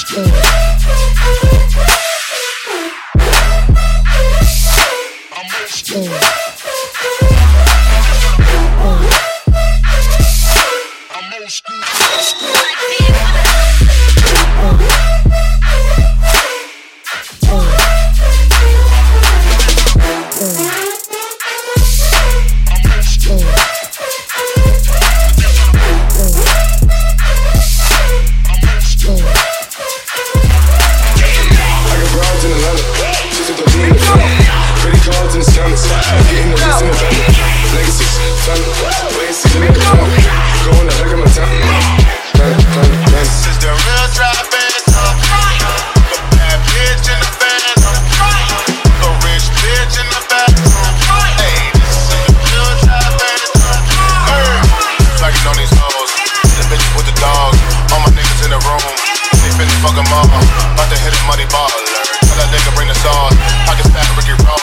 Oh. them. About to hit his money baller. Tell that nigga bring the sauce. Pockets fat, Ricky Raw.